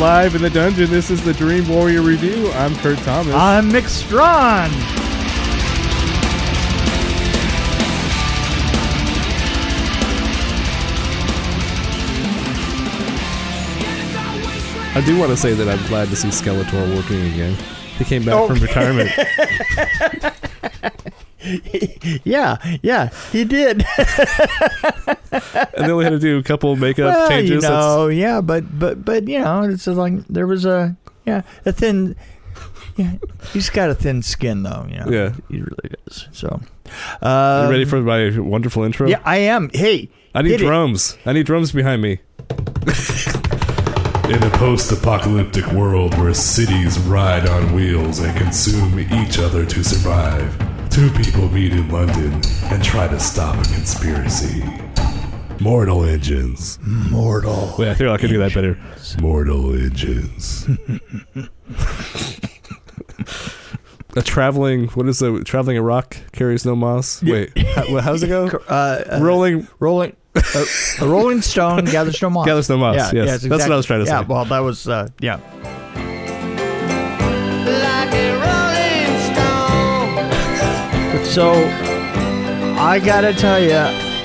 live in the dungeon. This is the Dream Warrior Review. I'm Kurt Thomas. I'm Mick Strawn. I do want to say that I'm glad to see Skeletor working again. He came back from retirement. Yeah, yeah, he did. and they only had to do a couple makeup well, changes. you That's- know, yeah, but but but you know, it's like there was a yeah a thin. Yeah, he's got a thin skin though. You know, Yeah. he really does. So, uh, You ready for my wonderful intro? Yeah, I am. Hey, I need hit it. drums. I need drums behind me. In a post apocalyptic world where cities ride on wheels and consume each other to survive, two people meet in London and try to stop a conspiracy. Mortal engines. Mortal. Wait, I think I can do that better. Mortal engines. A traveling, what is the traveling a rock carries no moss? Wait, how, how does it go? Uh, uh, Rolling rolling. Uh, a rolling stone gathers no moss. gathers no moss. Yeah, yes, yes, that's what I was trying to Yeah, say. well, that was uh, yeah. So, I gotta tell you,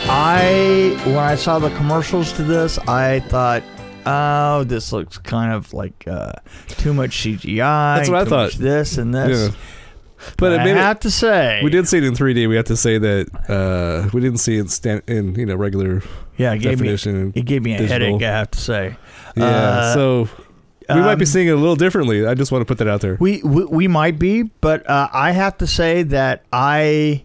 I when I saw the commercials to this, I thought, oh, this looks kind of like uh, too much CGI. That's what I thought. This and this. Yeah. But I made it, have to say, we did see it in 3D. We have to say that uh, we didn't see it stand in you know regular. Yeah, it gave me definition it gave me a digital. headache. I have to say. Yeah, Uh, so we might be um, seeing it a little differently. I just want to put that out there. We, we we might be, but uh, I have to say that I.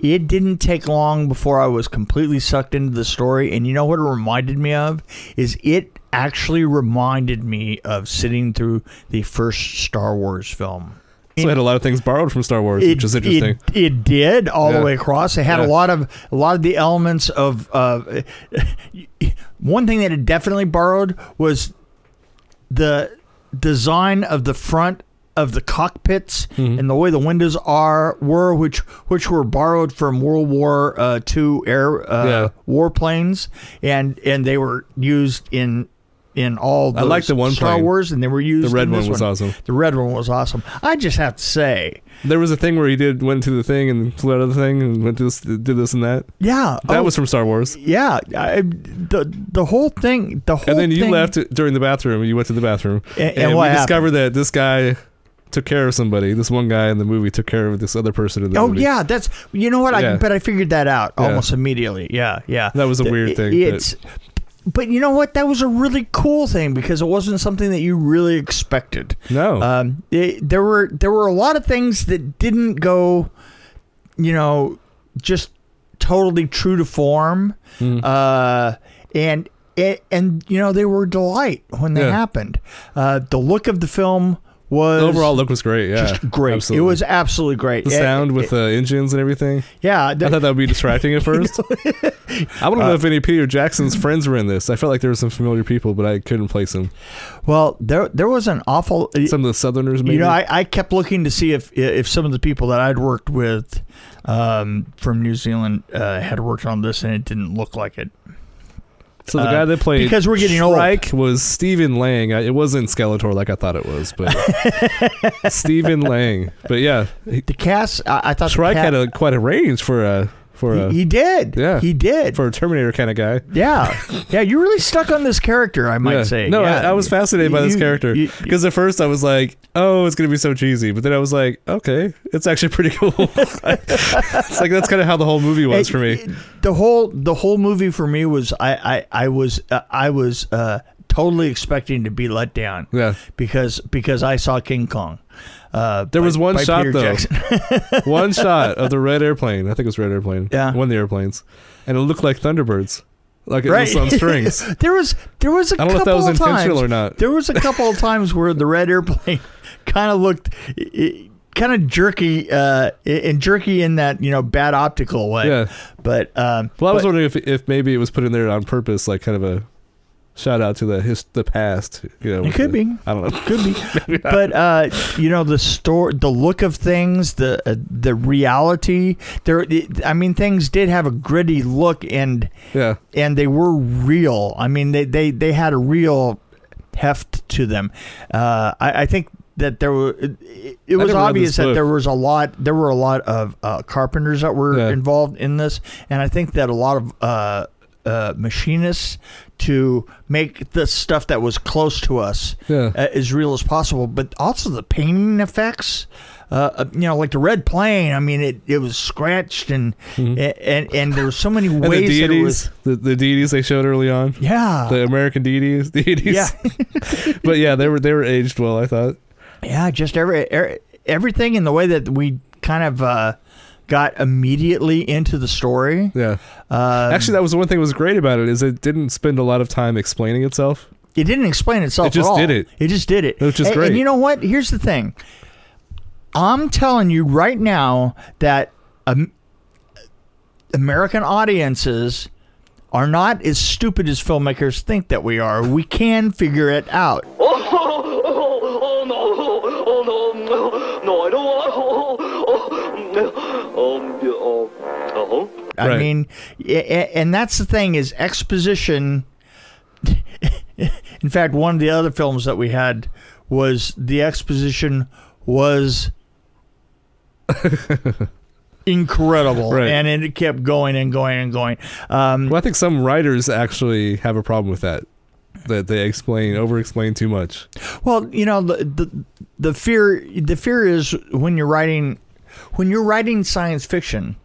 It didn't take long before I was completely sucked into the story, and you know what it reminded me of is it actually reminded me of sitting through the first Star Wars film. So it had a lot of things borrowed from Star Wars, It, which is interesting. It, it did all Yeah. the way across. It had Yeah. a lot of a lot of the elements of. Uh, one thing that it definitely borrowed was the design of the front of the cockpits Mm-hmm. and the way the windows are were which which were borrowed from World War uh, II air uh, Yeah. warplanes and and they were used in in all I like the one Star plane. Wars and they were used the red one was awesome. the red one was awesome I just have to say There was a thing where he did went to the thing and flew out of the thing and went to this, did this and that. yeah That oh, was from Star Wars. Yeah, I, the the whole thing, the whole And then you thing- left during the bathroom. And you went to the bathroom, And- and and, what we happened? discovered that this guy took care of somebody. This one guy in the movie took care of this other person in the Oh movie. yeah, that's you know what I but I figured that out Yeah. almost immediately. Yeah, yeah. That was a weird it- thing, It's but you know what? That was a really cool thing because it wasn't something that you really expected. No. Um, it, there were there were a lot of things that didn't go, you know, just totally true to form. Mm. Uh, and and, and you know they were a delight when they Yeah. happened. Uh, the look of the film was the overall look was great. Yeah, just great. Absolutely. It was absolutely great. the Eh, sound with eh, the engines and everything. yeah. I thought that would be distracting at first. I want to know if any Peter Jackson's friends were in this. I felt like there were some familiar people, but I couldn't place them. well, there there was an awful. Some of the Southerners, maybe. You know, I, I kept looking to see if if some of the people that I'd worked with um, from New Zealand uh, had worked on this, and it didn't look like it. So the uh, guy that played because we're getting old. Was Stephen Lang. It wasn't Skeletor like I thought it was, but Stephen Lang. But yeah, The cast, I, I thought Shrike had a quite a range for a for a He, he did. Yeah. he did. for a Terminator kind of guy. yeah, yeah. You're really stuck on this character, I might Yeah. say. No, Yeah. I, I was fascinated by this You- character because at first I was like, "Oh, it's gonna be so cheesy," but then I was like, "Okay, it's actually pretty cool." it's like that's kind of how the whole movie was It- for me. it- the whole the whole movie for me was I I I was uh, I was uh, totally expecting to be let down. Yeah, because because I saw King Kong. Uh, There by- was one shot, Peter though. One shot of the red airplane. I think it was red airplane. Yeah. one of the airplanes, and it looked like Thunderbirds, like it right was on strings. there was there was a I don't know if that was intentional times, or not. There was a couple of times where the red airplane kind of looked. kind of jerky uh and jerky in that you know bad optical way Yeah. but um Well, I was but- wondering if if maybe it was put in there on purpose, like kind of a shout out to the his the past. You know, It could the- be. I don't know. Could be, but uh, you know the store, the look of things, the uh, the reality. There, I mean, things did have a gritty look, and Yeah, and they were real. I mean, they they they had a real heft to them. Uh, I, I think that there were. It, it was obvious that there was a lot. There were a lot of uh, carpenters that were Yeah. involved in this, and I think that a lot of. Uh, uh, machinists to make the stuff that was close to us Yeah. uh, as real as possible, but also the painting effects. Uh, uh, you know, like the red plane. I mean, it, it was scratched and and and there were so many Mm-hmm. And ways the that it was. the, the deities they showed early on, Yeah, the American deities, deities. yeah, but yeah, they were they were aged well. I thought. yeah. Just every er, everything in the way that we kind of uh, got immediately into the story. Yeah. Um, Actually, that was the one thing that was great about it is it didn't spend a lot of time explaining itself. It didn't explain itself. It just at all. did it. It just did it, Which is and, great. And you know what? Here's the thing. I'm telling you right now that um, American audiences are not as stupid as filmmakers think that we are. We can figure it out. um, yeah, uh-huh. I Right. mean, a- a- and that's the thing is exposition. In fact, one of the other films that we had was the exposition was incredible, Right. and it kept going and going and going. Um, Well, I think some writers actually have a problem with that. That they explain, over-explain too much. Well, you know, the, the the fear the fear is when you're writing when you're writing science fiction,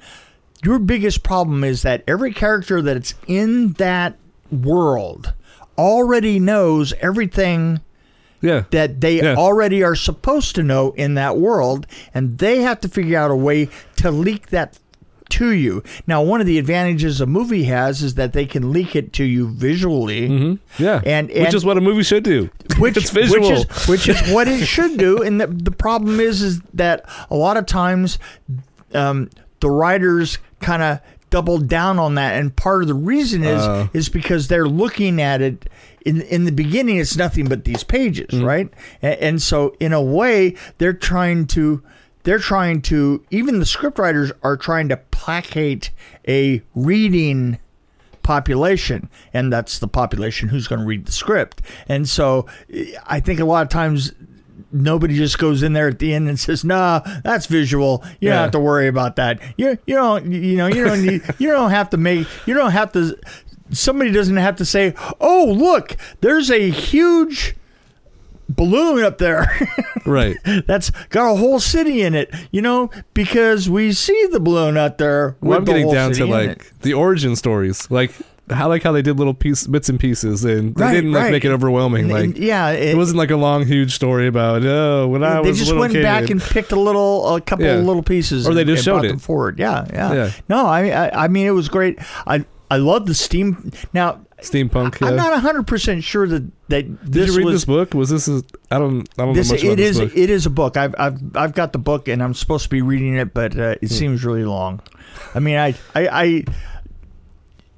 your biggest problem is that every character that's in that world already knows everything Yeah. that they Yeah. already are supposed to know in that world, and they have to figure out a way to leak that to you. Now, one of the advantages a movie has is that they can leak it to you visually. hmm Yeah. And- which is what a movie should do. which it's visual. which is which is what it should do. And the, the problem is is that a lot of times um, the writers kind of double down on that, and part of the reason is Uh. is because they're looking at it. In, in the beginning, it's nothing but these pages, Mm-hmm. right? And, and so, in a way, they're trying to, they're trying to, even the scriptwriters are trying to placate a reading population, and that's the population who's going to read the script. And so I think a lot of times nobody just goes in there at the end and says, "Nah, that's visual. You don't have to worry about that. You you don't you know you don't need you don't have to make you don't have to." Somebody doesn't have to say, "Oh, look, there's a huge." Balloon up there right. that's got a whole city in it you know because we see the balloon out there Well, I'm the getting whole down to in it. like the origin stories, like how like how they did little piece bits and pieces, and they Right, didn't like right. make it overwhelming. Like and, yeah, it, wasn't like a long, huge story about oh when I they was a just went kid. back and picked a little, a couple Yeah. of little pieces, Or they just and showed it. them forward. Yeah, yeah, Yeah. No, I, I, I mean, it was great. I, I love the steam. Now, steampunk. Yeah. I'm not hundred percent sure that that Did you read was this book? Was this? A, I don't. I don't this. know much It about is. this book. It is a book. I've, I've, I've got the book, and I'm supposed to be reading it, but uh, Hmm. it seems really long. I mean, I, I, I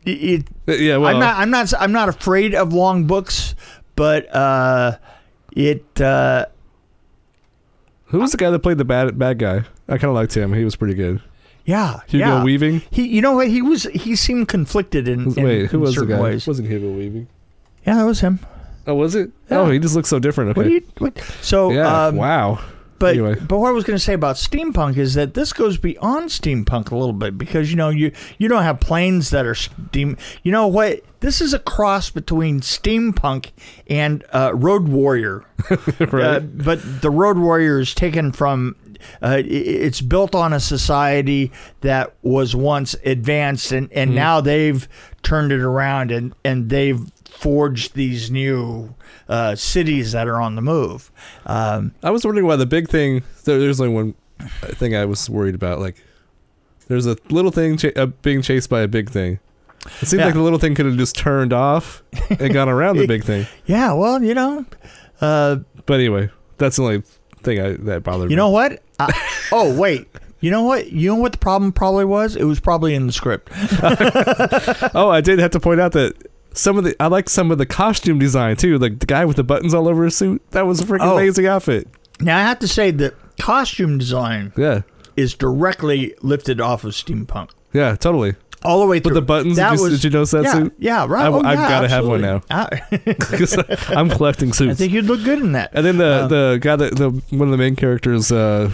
it, Uh, yeah. Well, I'm not. I'm not. I'm not afraid of long books, but uh, it. Uh, who was the guy that played the bad bad guy? I kind of liked him. He was pretty good. Yeah. Hugo yeah. Weaving. He, you know what? He was. He seemed conflicted in. in Wait, who in was the guy? Ways. Wasn't Hugo Weaving? Yeah, that was him. Oh, was it? Yeah. Oh, he just looks so different. Okay. What you? What, so, yeah. um, wow. But Anyway. but what I was going to say about steampunk is that this goes beyond steampunk a little bit because you know you you don't have planes that are steam. You know what? This is a cross between steampunk and uh, Road Warrior. right. Uh, but the Road Warrior is taken from. Uh, it's built on a society that was once advanced, and, and Mm-hmm. now they've turned it around, and, and they've forged these new uh, cities that are on the move. Um, I was wondering why the big thing. There's only one thing I was worried about. Like, there's a little thing ch- uh, being chased by a big thing. It seemed Yeah. like the little thing could have just turned off and gone around the big thing. yeah, well, you know, uh, But anyway, that's the only thing I, that bothered you me. You know what? I, uh, oh wait. You know what? You know what the problem probably was? It was probably in the script. Oh, I did have to point out that some of the I like some of the costume design too. Like the guy with the buttons all over his suit. That was a freaking Oh. amazing outfit. Now I have to say that costume design Yeah, is directly lifted off of steampunk. yeah, totally. All the way through. With the buttons, that did, you, was, did you notice that yeah, suit? Yeah, right. I- Oh, I've yeah, gotta have one now. I, 'Cause I'm collecting suits. I think you'd look good in that. and then the Uh, the guy that the one of the main characters, uh,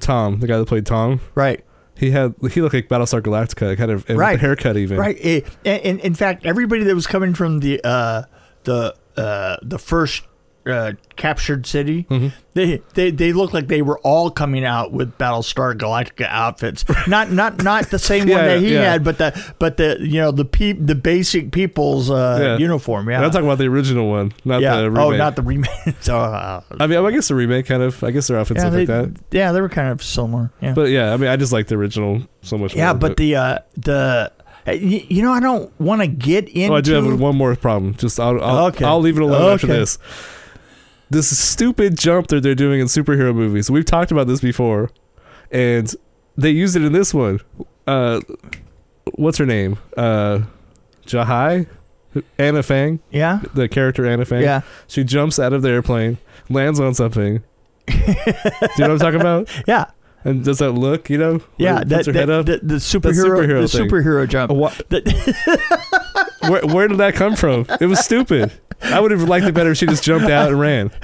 Tom, the guy that played Tom, Right. he had he looked like Battlestar Galactica, kind of with Right. the haircut even. Right. It, and, and in fact, everybody that was coming from the uh, the uh, the first uh, captured city, Mhm. they, they they looked like they were all coming out with Battlestar Galactica outfits. Not not not the same one Yeah, that he yeah. had, but the but the you know the peop, the basic people's uh, Yeah. uniform. Yeah. And I'm talking about the original one, not yeah. the remake. oh, not the remake. so, uh, I mean, I guess the remake kind of. I guess their outfits yeah, look they, like that. yeah, they were kind of similar. Yeah. But yeah, I mean, I just like the original so much. yeah, more, but the uh, the uh, you know I don't want to get into. Oh, I do have one more problem. Just I'll I'll, Okay. I'll leave it alone after this. This stupid jump that they're doing in superhero movies. We've talked about this before, and they used it in this one. Uh, what's her name? Uh, Jihae, Anna Fang, yeah. the character Anna Fang. Yeah. She jumps out of the airplane, lands on something. Do you know what I'm talking about? Yeah. And does that look? You know? Yeah, it that, puts her that- head up. The, the superhero, superhero the thing. superhero jump. where, where did that come from? It was stupid. I would have liked it better if she just jumped out and ran.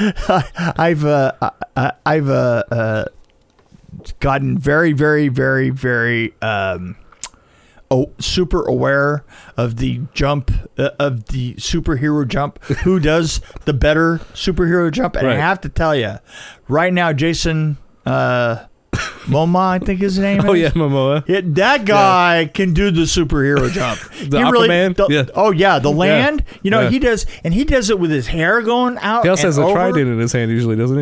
I've uh, I- I've uh, uh, gotten very, very, very, very um, oh, super aware of the jump uh, of the superhero jump. Who does the better superhero jump? And I have to tell you, right now, Jason uh, Moma, I think his name. Oh is. yeah, Momoa. Yeah, that guy can do the superhero jump. The He Aquaman? the- Yeah. Oh yeah, the land. You know Yeah. he does, and he does it with his hair going out. He also and has a trident in his hand usually, doesn't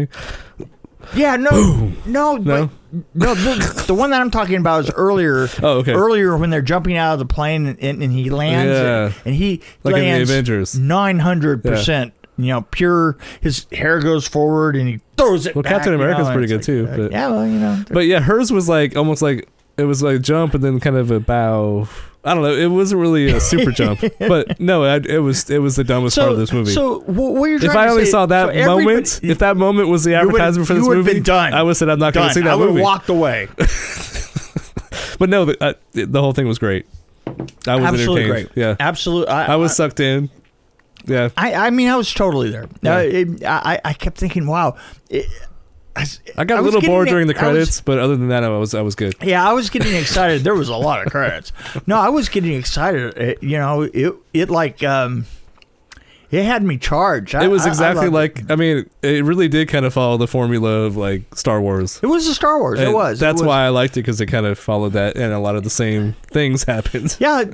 he? Yeah, no, no, No? but, no. The, the one that I'm talking about is earlier. Oh, okay. Earlier when they're jumping out of the plane and, and, and he lands, Yeah. and he Like in the lands Avengers. nine hundred percent. You know, pure. His hair goes forward and he throws it. Well, back, Captain you America's know, pretty good too, like, but- yeah, well, you know, But yeah, hers was like almost like it was like a jump and then kind of a bow. I don't know. It wasn't really a super jump, but no, I, it was it was the dumbest part of this movie. So what you're trying to say? if I only say- saw that so moment, if that moment was the advertisement for this movie, been done. I would have said I'm not going to see that movie. I would movie. have walked away. But no, the, uh, the whole thing was great. I was Absolutely entertained. great. Yeah, Absolutely, I was sucked in. Yeah, I, I mean, I was totally there. Yeah. Uh, it, I, I kept thinking, wow. It, I, I got a little bored during the I was- credits, but other than that, I was I was good. yeah, I was getting excited. There was a lot of credits. No, I was getting excited. It, you know, it it like um, it had me charged. I- It was I- I exactly it. like I mean, it really did kind of follow the formula of like Star Wars. it was a Star Wars. it was. That's it was. why I liked it because it kind of followed that, and a lot of the same things happened. Yeah,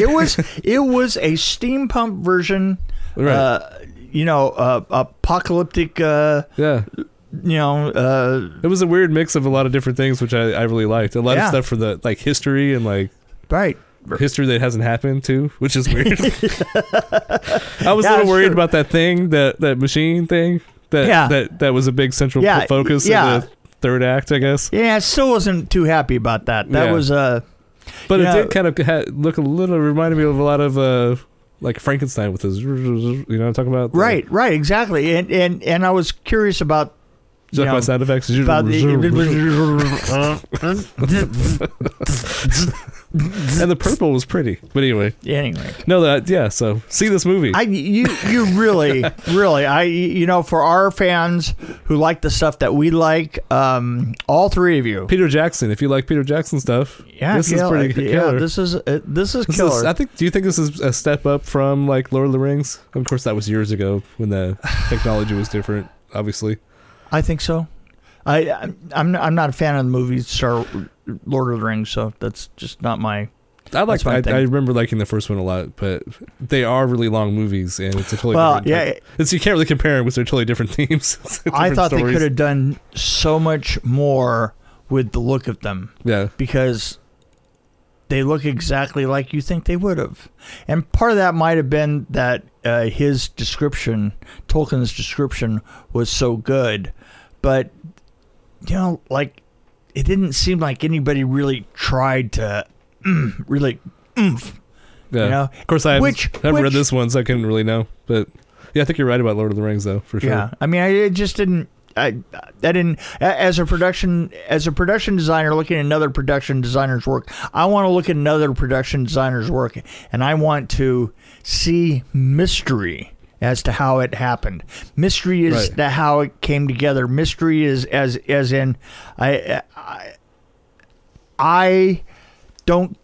it was. It was a steampunk version. Right. Uh, you know, uh, apocalyptic. Uh, yeah, you know, uh, it was a weird mix of a lot of different things, which I, I really liked. A lot Yeah. of stuff for the like history and like right. History that hasn't happened too, which is weird. I was Yeah, a little worried true. about that thing, that that machine thing. That Yeah. that that was a big central Yeah, focus yeah. of the third act, I guess. Yeah, I still wasn't too happy about that. That Yeah. was uh But Yeah. it did kind of ha- look a little reminded me of a lot of uh like Frankenstein with his, you know, what I'm talking about The- right, right, exactly. And and and I was curious about you Just know, my sound effects. about and the purple was pretty. But anyway, anyway. no, that yeah. So see this movie. I you you really really I you know for our fans who like the stuff that we like um all three of you Peter Jackson. If you like Peter Jackson stuff, yeah this is yeah, pretty yeah killer. this is uh, this is This killer is- I think. Do you think this is a step up from like Lord of the Rings? Of course, that was years ago when the technology was different. Obviously, I think so I I'm I'm not a fan of the movies Star Lord of the Rings so that's just not my I like. My I. I remember liking the first one a lot, but they are really long movies, and it's a totally well different yeah type- It's you can't really compare them because they're totally different themes. I different thought they could have done so much more with the look of them Yeah, because they look exactly like you think they would have. And part of that might have been that uh, his description, Tolkien's description, was so good. But, you know, like, it didn't seem like anybody really tried to mm, really oomph. yeah. You know? Of course, I haven't, Which- haven't read this one, so I couldn't really know. But yeah, I think you're right about Lord of the Rings, though, for sure. Yeah. I mean, I, it just didn't. I, I didn't as a production as a production designer looking at another production designer's work. I want to look at another production designer's work, and I want to see mystery as to how it happened. Mystery is Right. the how it came together. Mystery is as as in I I, I don't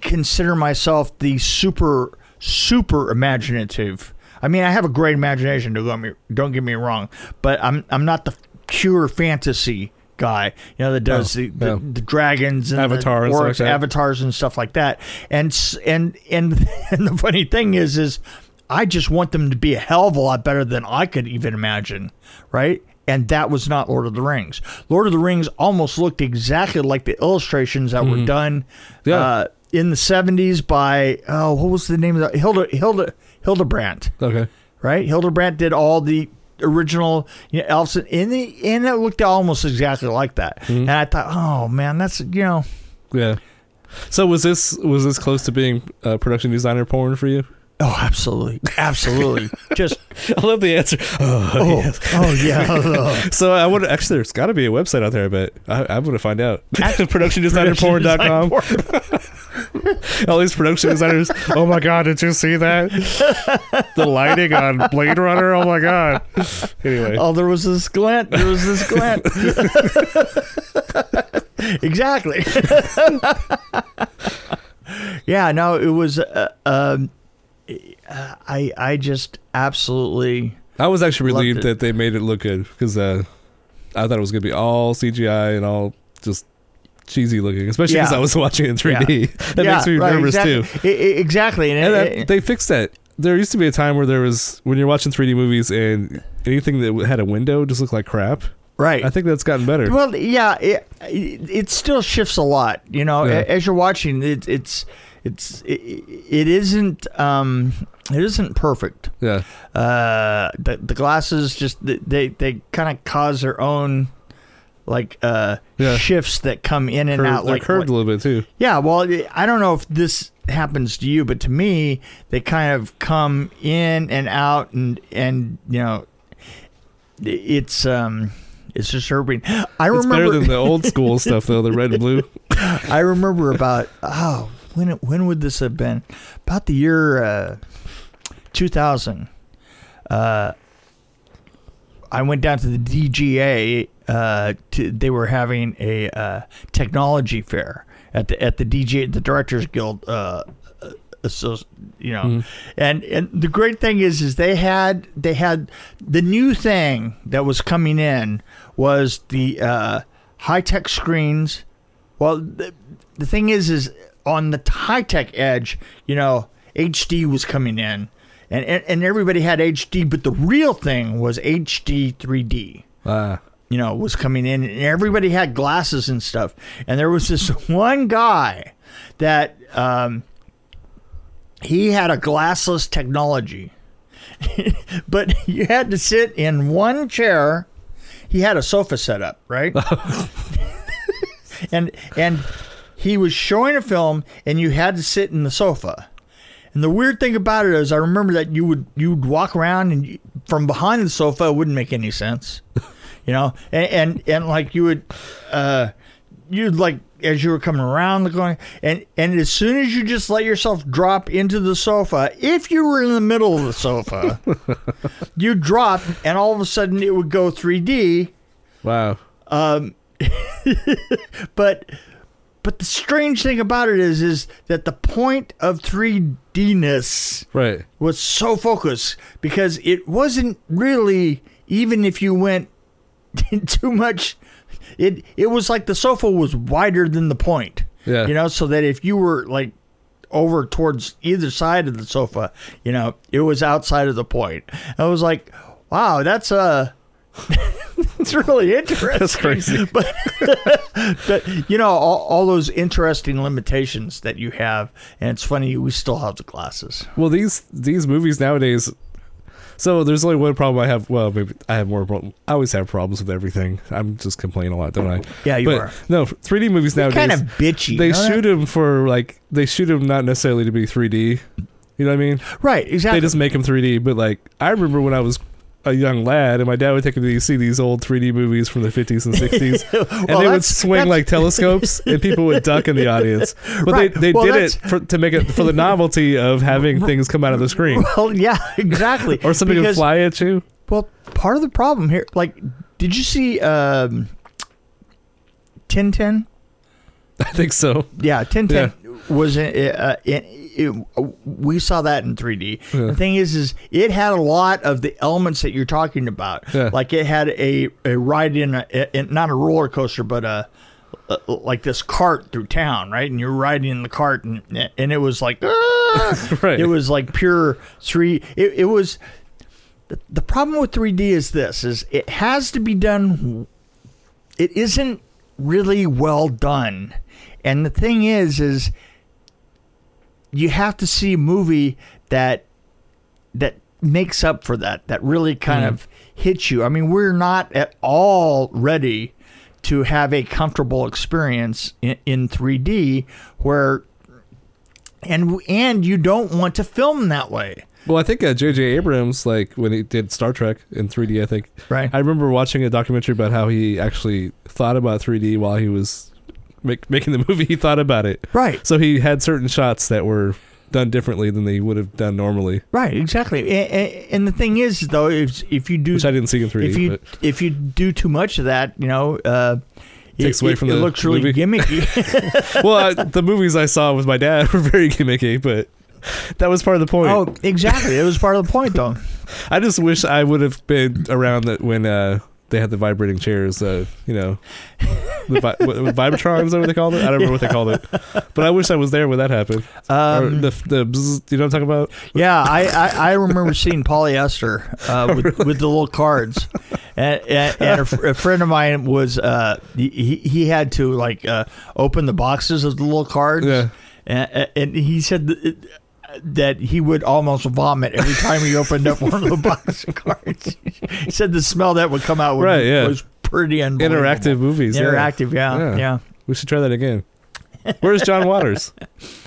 consider myself the super super imaginative. I mean, I have a great imagination. Don't get me don't get me wrong, but I'm I'm not the pure fantasy guy. You know that does Oh, the, the, the dragons and Avatar the orcs, like avatars and stuff like that. And and and and the funny thing is is I just want them to be a hell of a lot better than I could even imagine, right? And that was not Lord of the Rings. Lord of the Rings almost looked exactly like the illustrations that were done Mm-hmm. Yeah. uh, in the 70s by oh what was the name of that Hilda Hilda Hildebrandt Okay. right Hildebrandt did all the original you know, elves and the and it looked almost exactly like that Mm-hmm. and I thought oh man that's you know Yeah. So was this was this close to being uh, production designer porn for you? Oh absolutely absolutely just I love the answer. Oh, oh yes. oh yeah So I would actually there's got to be a website out there. I bet I, I'm going to find out. Production ProductionDesignerPorn.com. All these production designers. Oh my god! Did you see that? the lighting on Blade Runner. Oh my god. Anyway. Oh, there was this glint. There was this glint. exactly. yeah, no, it was. Uh, um, I I just absolutely. I was actually relieved it. that they made it look good because uh, I thought it was going to be all CGI and all just cheesy looking, especially because Yeah. I was watching it in 3D. That Yeah, makes me right, nervous exactly. too. I- I- exactly, and, And it- that, they fixed that. There used to be a time where there was when you're watching 3D movies and anything that had a window just looked like crap. right. I think that's gotten better. Well, yeah, it, it it still shifts a lot. You know, Yeah. as you're watching, it, it's it's it, it isn't um it isn't perfect. yeah, uh, the the glasses just they they kind of cause their own like uh Yeah. shifts that come in and out they're like, curved like- a little bit too. yeah well i don't know if this happens to you but to me they kind of come in and out and and you know it's um it's disturbing i It's better remember than the old school stuff though, the red and blue. I remember about oh when when would this have been? About the year uh, 2000. Uh, I went down to the DGA. Uh, to, they were having a uh, technology fair at the at the DGA, the Directors Guild. Uh, so you know, and and the great thing is is they had they had the new thing that was coming in was the uh, high tech screens. Well, the, the thing is, is on the high tech edge, you know, HD was coming in, and, and and everybody had HD, but the real thing was HD 3D. Ah, You know, was coming in, and everybody had glasses and stuff. And there was this one guy that um, he had a glassless technology, but you had to sit in one chair. He had a sofa set up, right? and and he was showing a film and you had to sit in the sofa. And the weird thing about it is i remember that you would you would walk around and you, from behind the sofa it wouldn't make any sense you know? And and, and like you would uh you'd like as you were coming around the corner, and and as soon as you just let yourself drop into the sofa if you were in the middle of the sofa you drop and all of a sudden it would go 3d wow. Um, but but the strange thing about it is is that the point of 3D-ness Right. was so focused because it wasn't really even if you went too much it it was like the sofa was wider than the point. Yeah. You know, so that if you were like over towards either side of the sofa, you know, it was outside of the point. I was like, wow, that's uh it's really interesting. That's crazy. But but you know, all, all those interesting limitations that you have, and it's funny we still have the glasses. Well, these these movies nowadays. So there's only one problem I have. Well, maybe I have more. Problem. I always have problems with everything. I'm just complaining a lot, don't I? Yeah, you but are. no 3D movies nowadays. Kind of bitchy. they shoot that? them for like they shoot them not necessarily to be 3D. You know what I mean? right, exactly. They just make them 3D. But like I remember when I was a young lad, and my dad would take me to see these old 3D movies from the 50s and 60s, and they would swing that's- like telescopes, and people would duck in the audience. But Right. they, they Well, did that's- it for, to make it for the novelty of having things come out of the screen, Well, yeah, exactly. or something would Because- fly at you. Well, part of the problem here, like, did you see um, Tintin? I think so. Yeah, Tintin was in, uh, in, it, we saw that in 3D. Yeah. The thing is, is it had a lot of the elements that you're talking about. Yeah. Like it had a, a ride in, a, in not a roller coaster, but a, a like this cart through town, right? And you're riding in the cart, and and it was like, "Ah!" Right. it was like pure three. It, it was. The, the problem with 3D is this: is it has to be done. It isn't really well done, and the thing is, is you have to see a movie that that makes up for that that really kind of hits you. I mean we're not at all ready to have a comfortable experience in, in 3d where and and you don't want to film that way. Well, I think uh, J.J. Abrams, like when he did Star Trek in 3D, I think. Right. I remember watching a documentary about how he actually thought about 3D while he was make, making the movie. He thought about it, right so he had certain shots that were done differently than they would have done normally, right exactly and, and the thing is though if if you do which I didn't see in 3D. if you but if you do too much of that you know uh Takes it, away it- from it the looks really movie. gimmicky well, I, the movies I saw with my dad were very gimmicky, but that was part of the point. oh exactly it was part of the point though I just wish I would have been around that when uh, they had the vibrating chairs. Uh, you know, the vi- Vibratrons, is that what they called it? I don't remember what they called it, but I wish I was there when that happened. or um, the the bzz, you know what I'm talking about? Yeah, I, I, I remember seeing polyester uh, with, with the little cards, and, and, and a, fr- a friend of mine was uh, he he had to like uh, open the boxes of the little cards, Yeah. and, and he said that, he would almost vomit every time he opened up one of the box of cards. he said the smell that would come out was, Right, yeah. was pretty unbelievable. Interactive movies. yeah. interactive, yeah, Yeah. yeah. We should try that again. Where's John Waters?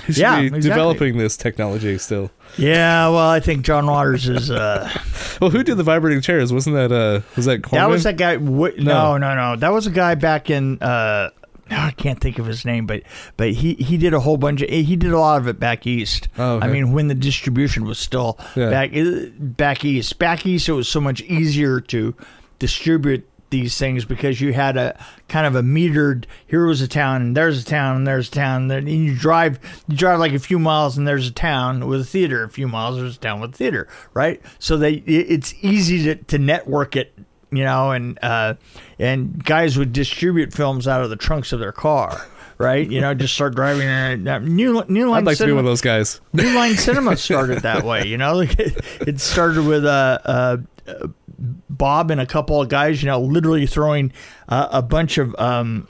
He should Yeah, be exactly. developing this technology still. Yeah, well, I think John Waters is. Uh, Well, who did the vibrating chairs? Wasn't that uh was that Corman? That was that guy. Wh- No. no, no, no. That was a guy back in. Uh, I can't think of his name, but but he he did a whole bunch of he did a lot of it back east. Oh, okay. I mean, when the distribution was still Yeah. back uh, back east, back east, it was so much easier to distribute these things because you had a kind of a metered. Here was a town, and there's a town, and there's a town. and you drive you drive like a few miles, and there's a town with a theater. A few miles, there's a town with a theater, right? So they it's easy to to network it you know, and uh, and guys would distribute films out of the trunks of their car, right? You know, just start driving. Uh, new New Line I'd like to be one of those guys. New Line Cinema started that way. You know, like it, it started with uh, uh, uh, Bob and a couple of guys, you know, literally throwing uh, a bunch of. Um,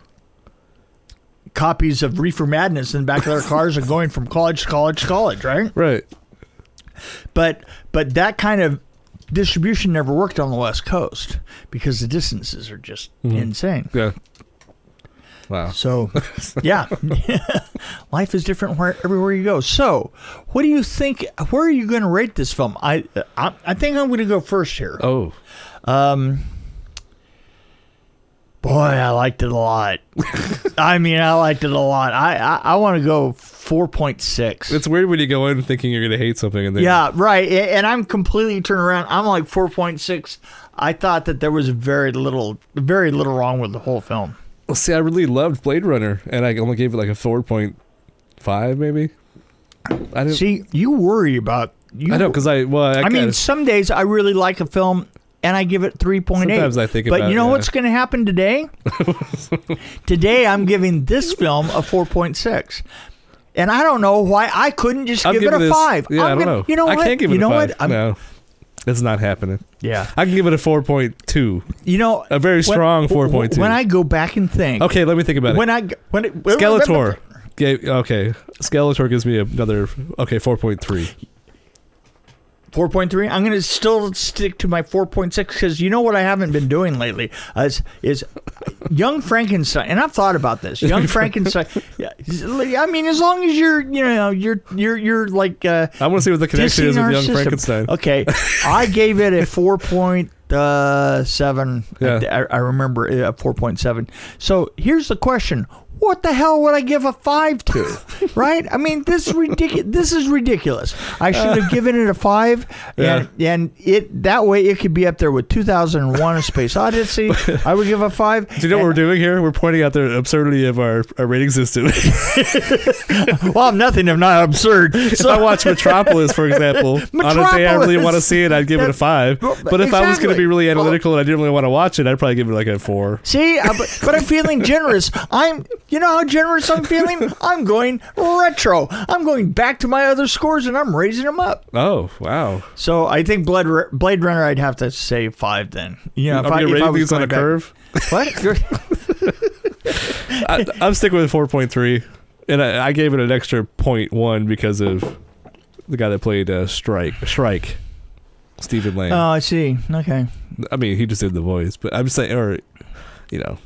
copies of Reefer Madness in the back of their cars and going from college to college to college, right? Right. But but that kind of distribution never worked on the West Coast because the distances are just Mhm. insane. Yeah. Wow. So, yeah, life is different where, everywhere you go. So, what do you think? Where are you going to rate this film? I I, I think I'm going to go first here. Oh. Um, boy, I liked it a lot. I mean, I liked it a lot. I I, I want to go four point six. It's weird when you go in thinking you're gonna hate something and then Yeah, right. And I'm completely turned around. I'm like 4.6. I thought that there was very little, very little wrong with the whole film. Well, see, I really loved Blade Runner, and I only gave it like a four point five, maybe. I didn't. See, you worry about. You, I know because I well, I, I, mean, some days I really like a film and I give it 3.8. Sometimes I think But about you know yeah. what's going to happen today? today I'm giving this film a 4.6. And I don't know why I couldn't just I'll give give it a this- 5. Yeah, I'm I don't gonna- know. You know I what? can't give you it know a five. what? I'm- no, it's not happening. Yeah. I can give it a four point two, You know, a very when- strong four point two. When I go back and think. okay, let me think about When it. I g- when it, Skeletor. Gave, okay, Skeletor gives me another. Okay, four point three. 4.3 i'm going to still stick to my 4.6 because you know what i haven't been doing lately uh, is, is young frankenstein and i've thought about this young frankenstein yeah, i mean as long as you're you know you're you're you're like uh I want to see what the connection is with Young system. Frankenstein. okay i gave it a 4 point uh, seven. Yeah. I, I remember uh, four point seven. So here's the question: What the hell would I give a five to? right? I mean, this is ridiculous. This is ridiculous. I should have given it a five, and and it that way it could be up there with 2001: A Space Odyssey. I would give a five. Do you know what we're doing here? We're pointing out the absurdity of our, our rating system. Well, I'm nothing if not absurd. if I watch Metropolis, for example, on a day I really want to see it, I'd give it a five. But- But if I was going to be really Well- analytical and I didn't really want to watch it, I'd probably give it like a four. See, but, but I'm feeling generous. I'm, you know how generous I'm feeling? I'm going retro. I'm going back to my other scores and I'm raising them up. Oh, wow. So I think Blade, Ru- Blade Runner, I'd have to say five then. You know, if Are I, you if I rating was these on a back- curve? What? I, I'm sticking with 4.3. And I, I gave it an extra 0.1 because of the guy that played uh, Strike. Shrike. Stephen Lang. oh, I see. Okay. I mean, he just did the voice, but I'm saying, or, you know,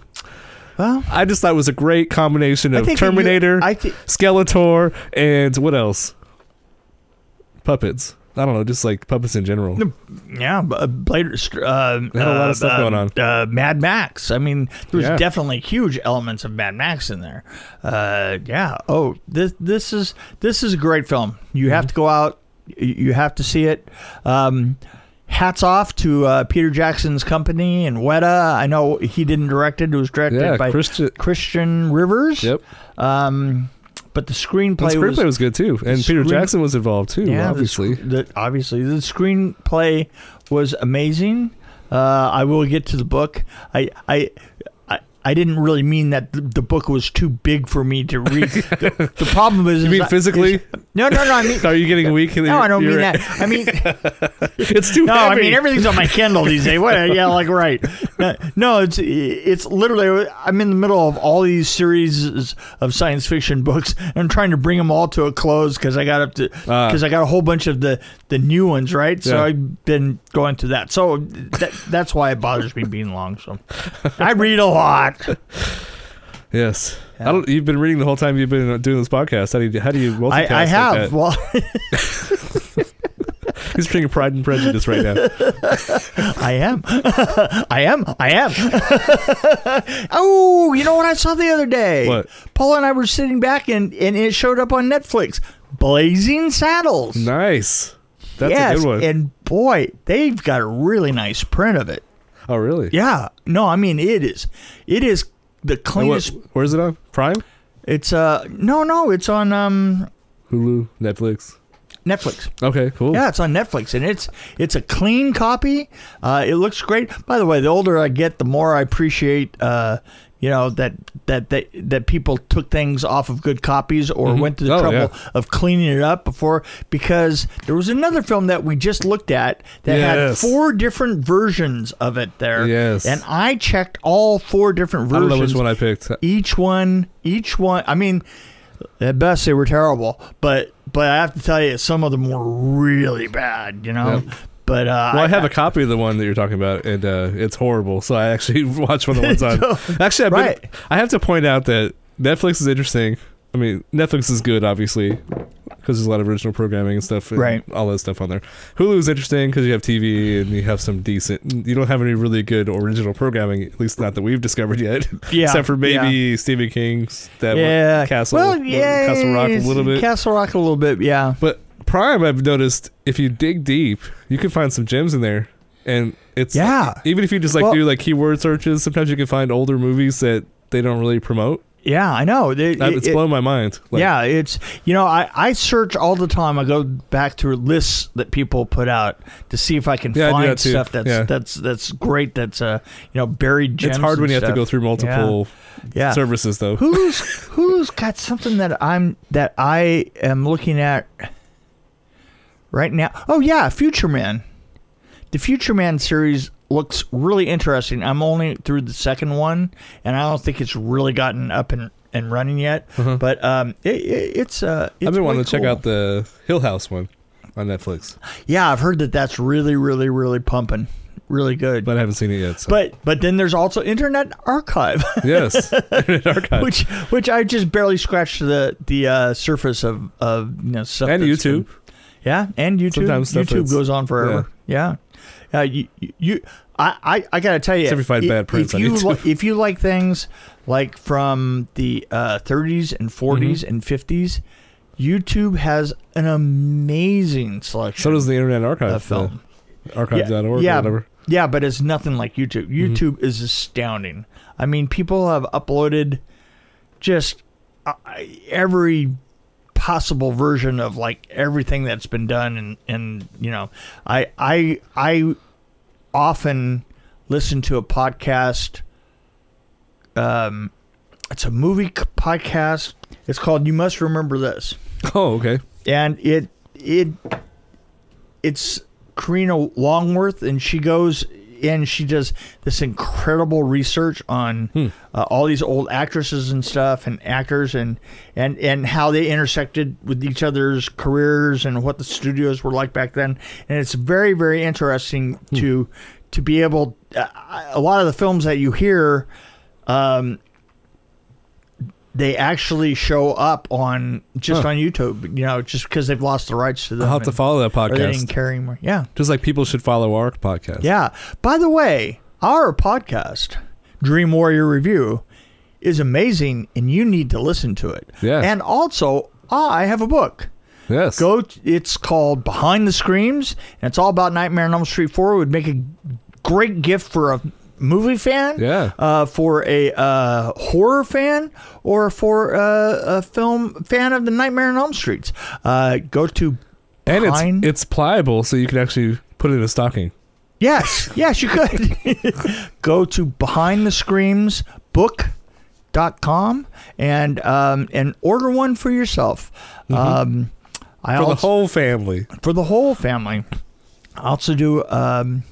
Well, I just thought it was a great combination of think that you- Terminator, I thi- Skeletor, and what else? Puppets. I don't know, just like puppets in general. yeah, b- uh, Blade. Uh, They had a lot of stuff uh, going on. Uh, Mad Max. I mean, there's Yeah. definitely huge elements of Mad Max in there. Uh, yeah. Oh, this this is this is a great film. You Mm-hmm. have to go out. You have to see it. Um, hats off to uh, Peter Jackson's company and Weta. I know he didn't direct it. It was directed Yeah, by Christian. Christian Rivers. Yep. Um, but the screenplay, The screenplay was, good too, and Peter screen- Jackson was involved too. yeah, obviously. sc- The, obviously, the screenplay was amazing. Uh, I will get to the book. I, I, I, didn't really mean that the, the book was too big for me to read. the, the problem is, you is mean I- physically? is- no, no, no. I mean, Are you getting weak? no, I don't mean that. I mean, It's too no, I mean everything's on my Kindle these days. What? Yeah, like right. No, it's it's literally I'm in the middle of all these series of science fiction books. And I'm trying to bring them all to a close because I got up to Ah. because I got a whole bunch of the the new ones, right? So Yeah. I've been going through that. So that that's why it bothers me being long. So I read a lot. Yes. Yeah. I don't. You've been reading the whole time you've been doing this podcast. How do you? How do you multitask? I, I like have. that? well, He's drinking Pride and Prejudice right now. I am. I am. I am. oh, you know what I saw the other day? What? Paul and I were sitting back and, and it showed up on Netflix. Blazing Saddles. Nice. That's yes, a good one. And boy, they've got a really nice print of it. Oh, really? Yeah. No, I mean it is. It is the And what- cleanest. where's it on? Prime, It's uh no no it's on um Hulu, Netflix. Netflix. Okay, cool. Yeah, it's on Netflix, and it's it's a clean copy. Uh, it looks great. By the way, the older I get, the more I appreciate. Uh, you know that that that that people took things off of good copies or mm-hmm. went to the Oh, trouble yeah. of cleaning it up before because there was another film that we just looked at that had four different versions of it there. Yes. and I checked all four different versions I don't know which one I picked. each one each one i mean at best they were terrible but but i have to tell you some of them were really bad you know Yep. But uh Well, I have a copy of the one that you're talking about, and uh, it's horrible. So I actually watched one of the ones on. Actually, I've been- Right. I have to point out that Netflix is interesting. I mean, Netflix is good, obviously, because there's a lot of original programming and stuff, and Right. All that stuff on there. Hulu is interesting because you have TV and you have some decent. You don't have any really good original programming, at least not that we've discovered yet. Yeah, except for maybe Stephen King's that one, Castle, well yeah Castle Rock a little bit. castle rock a little bit yeah But Prime, I've noticed if you dig deep, you can find some gems in there, and it's Yeah. Even if you just like Well- do like keyword searches, sometimes you can find older movies that they don't really promote. yeah i know It- it- it's it- blown my mind. Like, yeah, it's you know I, I search all the time. I go back to lists that people put out to see if I can Yeah, I find that stuff that's Yeah. that's that's great. That's uh you know buried gems. it's hard when you have to go through multiple Yeah. services, though. Hulu's Hulu's got something that I'm that I am looking at right now. Oh yeah, Future Man. The Future Man series looks really interesting. I'm only through the second one, and I don't think it's really gotten up and, and running yet. But um, it, it, it's uh, it's I've been wanting to check out the Hill House one on Netflix, Yeah, I've heard that that's really, really, really pumping, really good. but I haven't seen it yet. So. but but then there's also Internet Archive. yes, Internet Archive which which I just barely scratched the the uh, surface of of you know stuff and YouTube. been- yeah, and YouTube. Sometimes YouTube goes on forever. Yeah. Uh, you, you, I, I, I got to tell you, Except if bad prints if on you li- if you like things like from the uh, 30s and 40s Mm-hmm. and 50s, YouTube has an amazing selection. So does the Internet Archive. of film. archive.org yeah, or whatever. Yeah, but it's nothing like YouTube. Mm-hmm. YouTube is astounding. I mean, people have uploaded just uh, every possible version of like everything that's been done and and you know, I I I often listen to a podcast um it's a movie podcast. It's called You Must Remember This Oh, okay. and it it it's Karina Longworth, and she goes and she does this incredible research on uh, all these old actresses and stuff, and actors, and and and how they intersected with each other's careers and what the studios were like back then, and it's very very interesting to to be able. Uh, a lot of the films that you hear. Um, they actually show up on just Huh. on YouTube, you know, just because they've lost the rights to them. I'll have to follow that or they didn't podcast. carry anymore. Yeah, Just like people should follow our podcast. yeah. By the way, our podcast, Dream Warrior Review, is amazing, and you need to listen to it. Yeah. And also, I have a book. Yes. Go. It's called Behind the Screams, and it's all about Nightmare on Elm Street Four. It would make a great gift for a movie fan. Yeah. Uh, for a uh, horror fan, or for uh, a film fan of the Nightmare on Elm Streets. Uh, go to. and Behind- it's it's pliable, so you can actually put it in a stocking. Yes, yes, you could. Go to behindthescreamsbook.com and um, and order one for yourself. Um, I For the whole family. for the whole family. I also do um,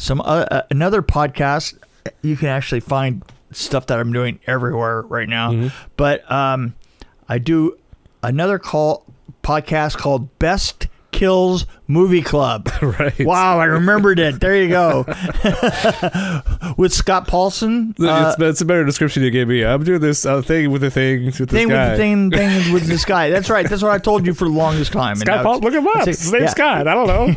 some uh, uh, another podcast. You can actually find stuff that I'm doing everywhere right now. But um, I do another call podcast called Best Kills Movie Club. right. Wow, I remembered it. There you go. With Scott Paulson. Uh, it's, it's a better description you gave me. I'm doing this uh, thing with the thing with this thing with the thing, thing with this guy. That's right. That's what I told you for the longest time. Scott now Paul, it's- look him up. it's- His name's yeah. Scott. I don't know.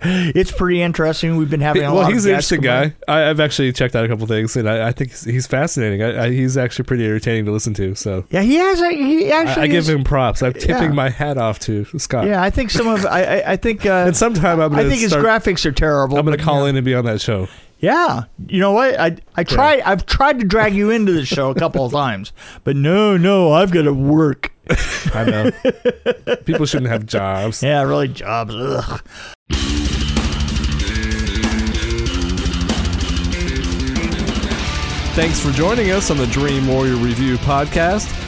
It's pretty interesting. We've been having a well, lot he's of an interesting guy. I, I've actually checked out a couple things, and I, I think he's, he's fascinating. I, I, he's actually pretty entertaining to listen to. So Yeah, he has. A, he I, actually. I give him props. I'm tipping Yeah. my hat off to Scott. Yeah, I think some of. I. I, I think. Uh, And sometime I'm gonna think his start, graphics are terrible. I'm gonna but, call in and be on that show. Yeah, you know what? I I tried. I've tried to drag you into the show a couple of times, but no, no, I've got to work. I know. People shouldn't have jobs. Yeah, really, jobs. Ugh. Thanks for joining us on the Dream Warrior Review podcast.